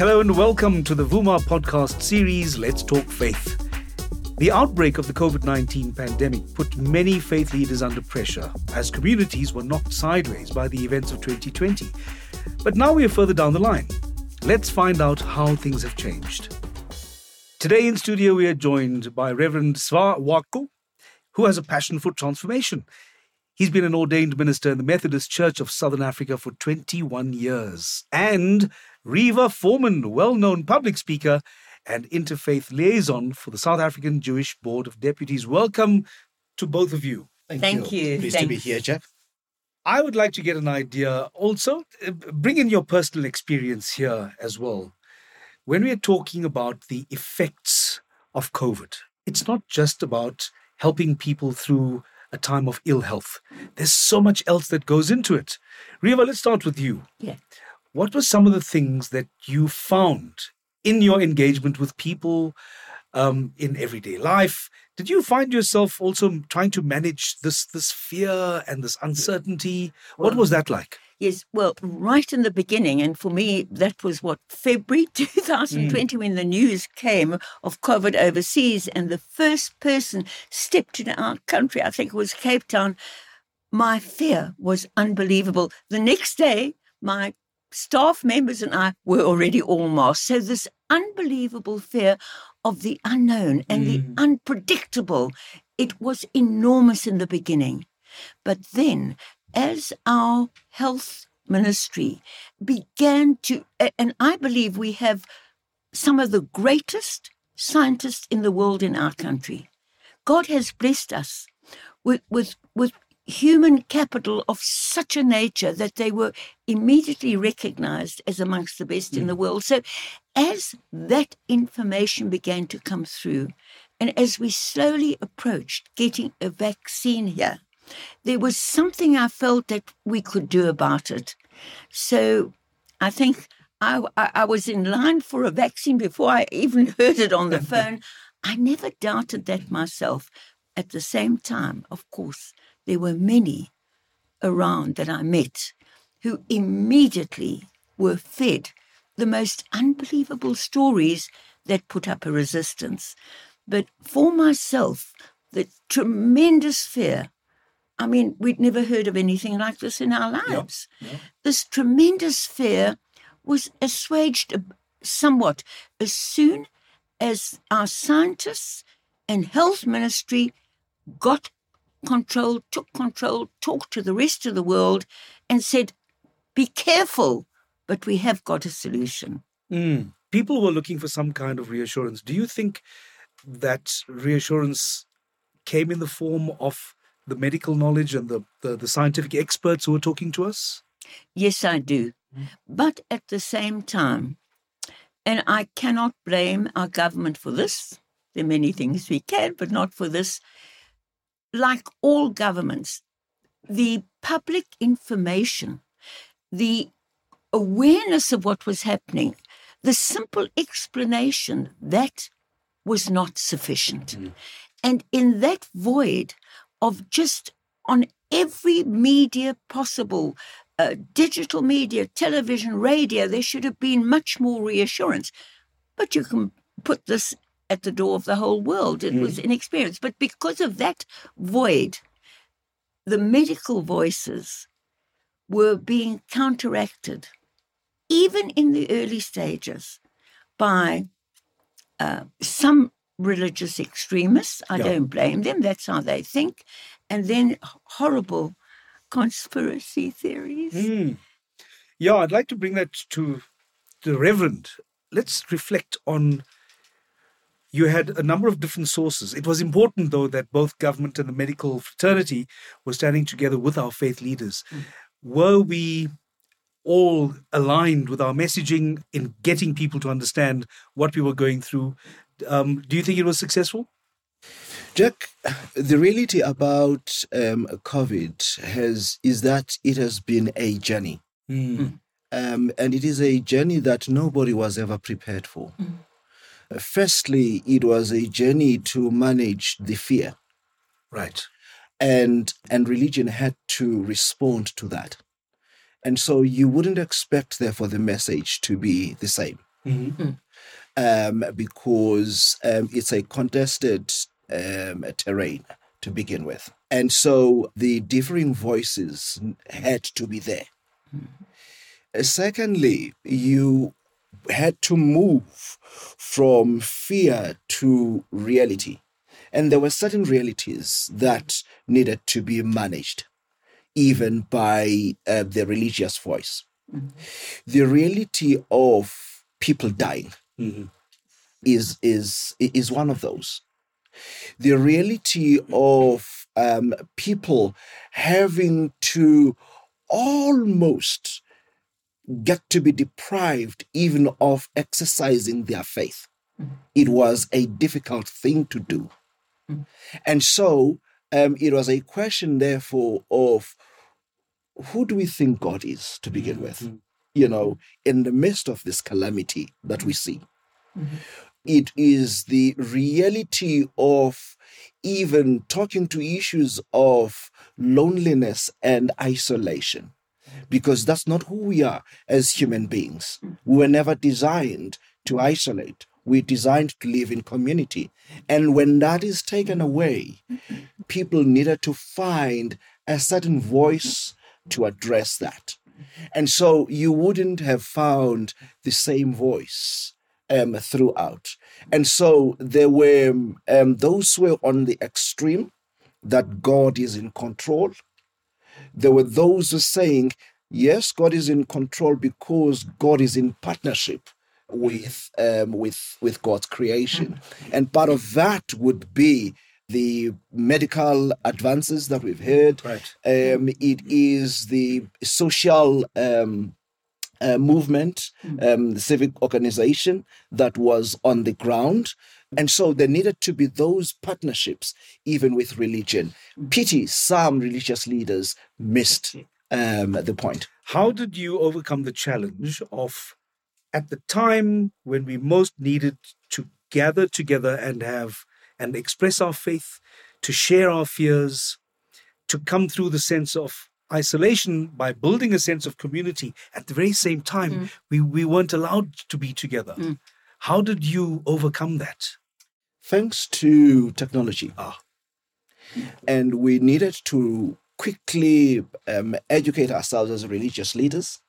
Hello and welcome to the Vuma podcast series, Let's Talk Faith. The outbreak of the COVID 19 pandemic put many faith leaders under pressure as communities were knocked sideways by the events of 2020. But now we are further down the line. Let's find out how things have changed. Today in studio, we are joined by Reverend Sav Waqu, who has a passion for transformation. He's been an ordained minister in the Methodist Church of Southern Africa for 21 years. And Reeva Forman, well known public speaker and interfaith liaison for the South African Jewish Board of Deputies. Welcome to both of you. Thank, Thank you. you. Pleased Thanks. to be here, Jack. I would like to get an idea also, uh, bring in your personal experience here as well. When we are talking about the effects of COVID, it's not just about helping people through a time of ill health. There's so much else that goes into it. Reeva, let's start with you. Yeah. What were some of the things that you found in your engagement with people um, in everyday life. Did you find yourself also trying to manage this this fear and this uncertainty? Well, what was that like? Yes, well, right in the beginning, and for me, that was what February 2020 mm. when the news came of COVID overseas, and the first person stepped in our country, I think it was Cape Town. My fear was unbelievable. The next day, my staff members and I were already all masked. So this unbelievable fear of the unknown and mm. the unpredictable, it was enormous in the beginning. But then, as our health ministry began to, and I believe we have some of the greatest scientists in the world in our country. God has blessed us with, with, with human capital of such a nature that they were immediately recognized as amongst the best mm. in the mm. world. So, as that information began to come through, and as we slowly approached getting a vaccine here, there was something I felt that we could do about it. So, I think I, I, was in line for a vaccine before I even heard it on the phone. I never doubted that myself. At the same time, of course, there were many around that I met who immediately were fed the most unbelievable stories that put up a resistance. But for myself, the tremendous fear I mean, we'd never heard of anything like this in our lives. This tremendous fear was assuaged somewhat as soon as our scientists and health ministry got control, took control, talked to the rest of the world, and said, Be careful, but we have got a solution. Mm. People were looking for some kind of reassurance. Do you think that reassurance came in the form of the medical knowledge and the, the, the scientific experts who are talking to us? Yes, I do. Mm. But at the same time, and I cannot blame our government for this. There are many things we can, but not for this like all governments, the public information, the awareness of what was happening, the simple explanation that was not sufficient. Mm. And in that void of just on every media possible, uh, digital media, television, radio, there should have been much more reassurance. But you can put this at the door of the whole world. It mm. was inexperienced. But because of that void, the medical voices were being counteracted, even in the early stages, by uh, some religious extremists. I yeah. don't blame them. That's how they think. And then horrible conspiracy theories. Mm. Yeah, I'd like to bring that to the Reverend. Let's reflect on you had a number of different sources. It was important, though, that both government and the medical fraternity were standing together with our faith leaders. Mm. Were we all aligned with our messaging in getting people to understand what we were going through? Um, do you think it was successful? Jack, the reality about um, COVID has is that it has been a journey, mm. um, and it is a journey that nobody was ever prepared for. Mm. Firstly, it was a journey to manage the fear. Right. And and religion had to respond to that. And so you wouldn't expect therefore the message to be the same. mm-hmm. Um, because um, it's a contested um, terrain to begin with. And so the differing voices had to be there. Mm-hmm. Secondly, you had to move from fear to reality. And there were certain realities that needed to be managed, even by uh, the religious voice. Mm-hmm. The reality of people dying mm-hmm. is, is, is one of those. The reality of um, people having to almost get to be deprived even of exercising their faith. Mm-hmm. It was a difficult thing to do. Mm-hmm. And so um, it was a question, therefore, of who do we think God is to begin mm-hmm. with? You know, mm-hmm. in the midst of this calamity that we see. Mm-hmm. It is the reality of even talking to issues of loneliness and isolation because that's not who we are as human beings. Mm-hmm. We were never designed to isolate. We're designed to live in community. And when that is taken away, mm-hmm. people needed to find a certain voice to address that. And so you wouldn't have found the same voice um, throughout. And so there were um, those who were on the extreme that God is in control. There were those who saying, yes, God is in control because God is in partnership with um, with with God's creation, and part of that would be the medical advances that we've heard. Right. Um, it is the social um, uh, movement, hmm. um, the civic organization that was on the ground. And so there needed to be those partnerships, even with religion. Hmm. Pity some religious leaders missed um, the point. How did you overcome the challenge of, at the time when we most needed to gather together and have and express our faith, to share our fears, to come through the sense of isolation by building a sense of community at the very same time mm. we, we weren't allowed to be together mm. how did you overcome that thanks to technology ah. and we needed to quickly um, educate ourselves as religious leaders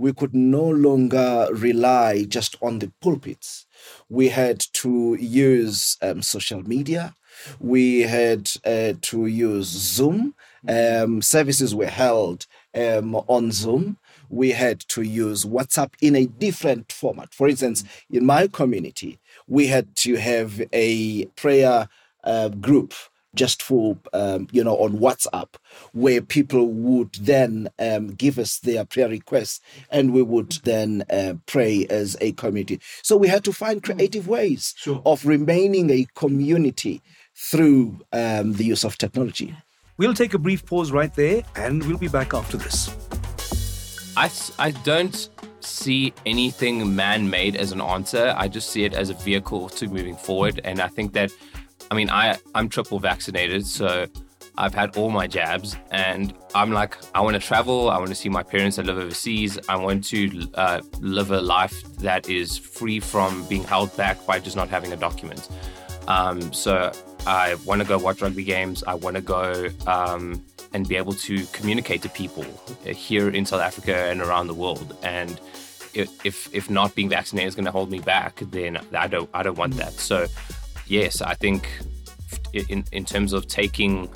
we could no longer rely just on the pulpits. We had to use um, social media. We had uh, to use Zoom. Um, services were held um, on Zoom. We had to use WhatsApp in a different format. For instance, in my community, we had to have a prayer uh, group just for um, you know on WhatsApp, where people would then um, give us their prayer requests, and we would then uh, pray as a community. So we had to find creative ways sure. of remaining a community through um, the use of technology. We'll take a brief pause right there, and we'll be back after this. I I don't see anything man-made as an answer. I just see it as a vehicle to moving forward, and I think that I mean, I, I'm triple vaccinated, so I've had all my jabs, and I'm like, I want to travel. I want to see my parents that live overseas. I want to uh, live a life that is free from being held back by just not having a document. Um, so I want to go watch rugby games. I want to go um, and be able to communicate to people here in South Africa and around the world. And if if not being vaccinated is going to hold me back, then I don't I don't want that. So yes, I think in, in terms of taking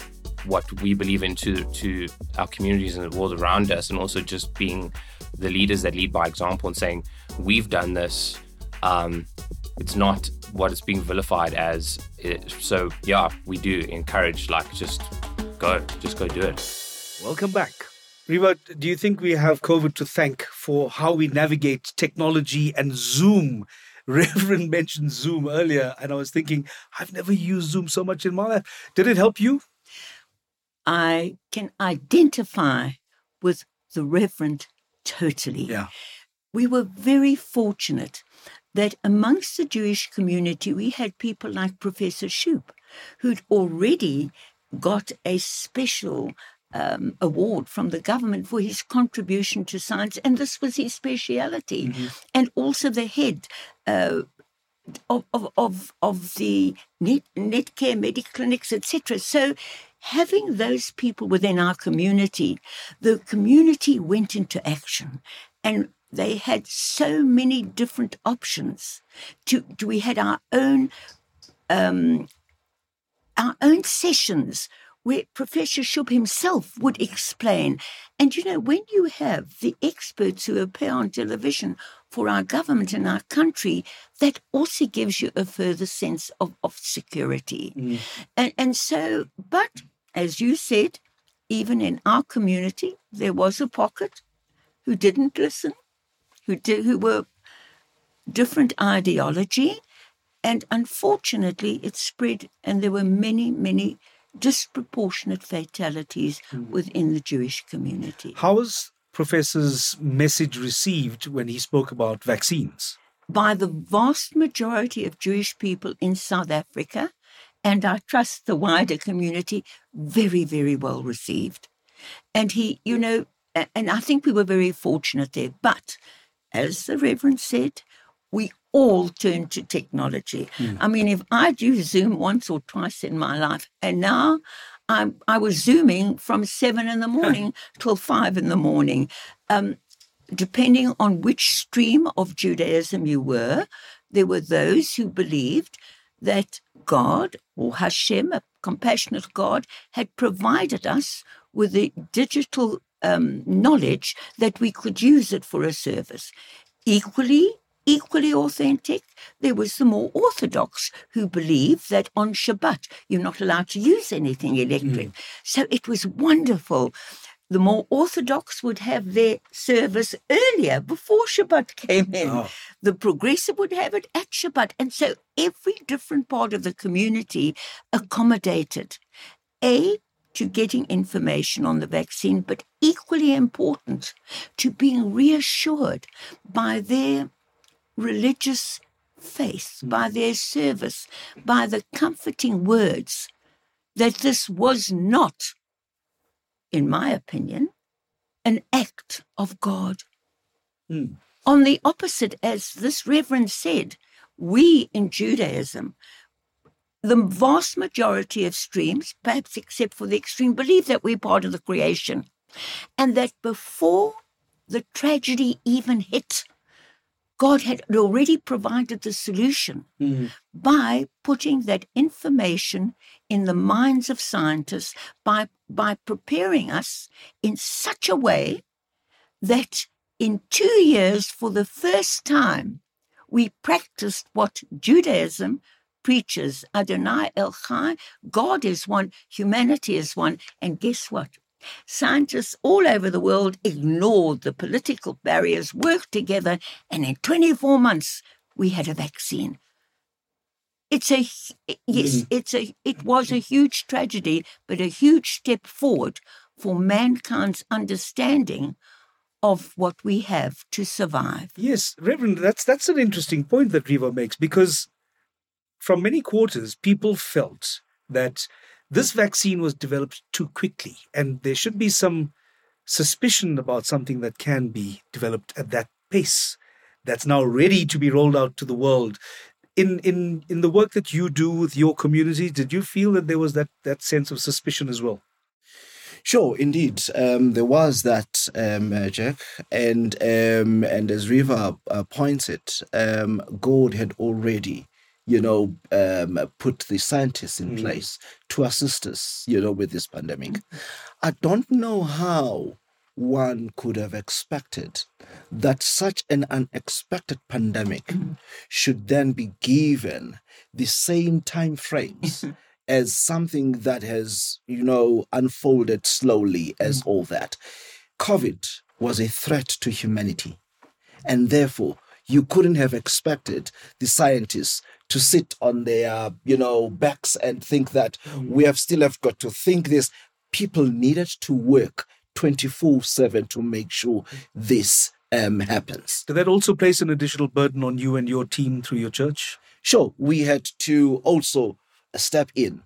what we believe into to our communities and the world around us, and also just being the leaders that lead by example and saying, we've done this. Um, it's not what it's being vilified as. So, yeah, we do encourage, like, just go, just go do it. Welcome back. Reeva, do you think we have COVID to thank for how we navigate technology and Zoom Reverend mentioned Zoom earlier, and I was thinking, I've never used Zoom so much in my life. Did it help you? I can identify with the Reverend totally. Yeah. We were very fortunate that amongst the Jewish community, we had people like Professor Schoub, who'd already got a special um, award from the government for his contribution to science, and this was his speciality. Mm-hmm. And also the head uh, of, of, of, of the Netcare, medical clinics, etc. So having those people within our community, the community went into action and they had so many different options. To, we had our own um, our own sessions where Professor Schoub himself would explain. And you know, when you have the experts who appear on television for our government and our country, that also gives you a further sense of, of security. Mm. And, and so, but as you said, even in our community, there was a pocket who didn't listen, who did, who were different ideology, and unfortunately, it spread, and there were many, many disproportionate fatalities mm. within the Jewish community. How was Professor's message received when he spoke about vaccines? By the vast majority of Jewish people in South Africa, and I trust the wider community, very, very well received. And he, you know, and I think we were very fortunate there. But as the Reverend said, we all turn to technology. Mm. I mean, if I do Zoom once or twice in my life, and now I, I was Zooming from seven in the morning till five in the morning. Um, depending on which stream of Judaism you were, there were those who believed that God or Hashem, a compassionate God, had provided us with the digital um, knowledge that we could use it for a service. Equally, equally authentic. There was the more orthodox who believed that on Shabbat you're not allowed to use anything electric. Mm. So it was wonderful. The more orthodox would have their service earlier before Shabbat came in. Oh. The progressive would have it at Shabbat. And so every different part of the community accommodated. A, to getting information on the vaccine, but equally important to being reassured by their religious faith, hmm. by their service, by the comforting words that this was not, in my opinion, an act of God. Mm. On the opposite, as this reverend said, we in Judaism, the vast majority of streams, perhaps except for the extreme, believe that we're part of the creation and that before the tragedy even hit, God had already provided the solution mm-hmm. by putting that information in the minds of scientists, by, by preparing us in such a way that in two years, for the first time, we practiced what Judaism preaches Adonai Echad, God is one, humanity is one, and guess what? Scientists all over the world ignored the political barriers, worked together, and in 24 months, we had a vaccine. It's a yes, mm. it's a it was a huge tragedy, but a huge step forward for mankind's understanding of what we have to survive. Yes, Reverend, that's that's an interesting point that Reeva makes because from many quarters people felt that this vaccine was developed too quickly, and there should be some suspicion about something that can be developed at that pace that's now ready to be rolled out to the world. In in in the work that you do with your community, did you feel that there was that that sense of suspicion as well? Sure, indeed, um, there was that, um, uh, Jack, and um, and as Reeva uh, points it, um, God had already you know, um, put the scientists in mm. place to assist us, you know, with this pandemic. Mm. I don't know how one could have expected that such an unexpected pandemic mm. should then be given the same time frames as something that has, you know, unfolded slowly as mm. all that. COVID was a threat to humanity. And therefore, you couldn't have expected the scientists to sit on their, you know, backs and think that we have still have got to think this. People needed to work 24 7 to make sure this um, happens. Did that also place an additional burden on you and your team through your church? Sure. We had to also step in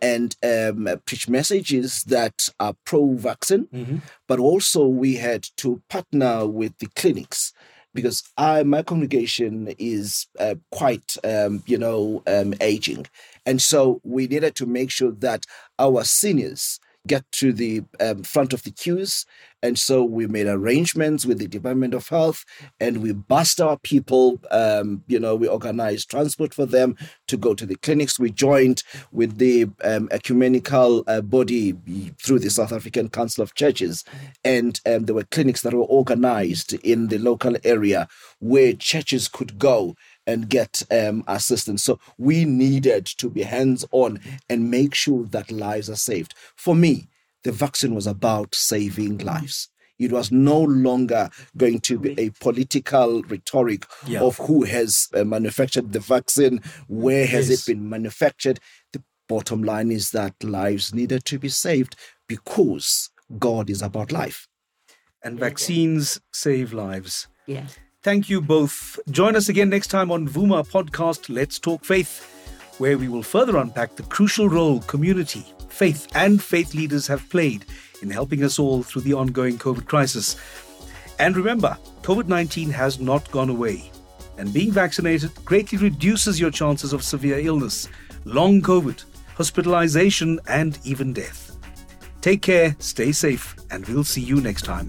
and um, preach messages that are pro vaccine, Mm-hmm. but also we had to partner with the clinics because I, my congregation is uh, quite, um, you know, um, aging. And so we needed to make sure that our seniors get to the um, front of the queues. And so we made arrangements with the Department of Health and we bussed our people. Um, you know, we organized transport for them to go to the clinics. We joined with the um, ecumenical uh, body through the South African Council of Churches. And um, there were clinics that were organized in the local area where churches could go and get um, assistance. So we needed to be hands on and make sure that lives are saved. For me, the vaccine was about saving lives. It was no longer going to be a political rhetoric Yeah. of who has uh, manufactured the vaccine, where has Yes. it been manufactured. The bottom line is that lives needed to be saved because God is about life. And vaccines save lives. Yeah. Thank you both. Join us again next time on Vuma podcast Let's Talk Faith, where we will further unpack the crucial role community, faith, and faith leaders have played in helping us all through the ongoing COVID crisis. And remember, COVID 19 has not gone away, and being vaccinated greatly reduces your chances of severe illness, long COVID, hospitalization, and even death. Take care, stay safe, and we'll see you next time.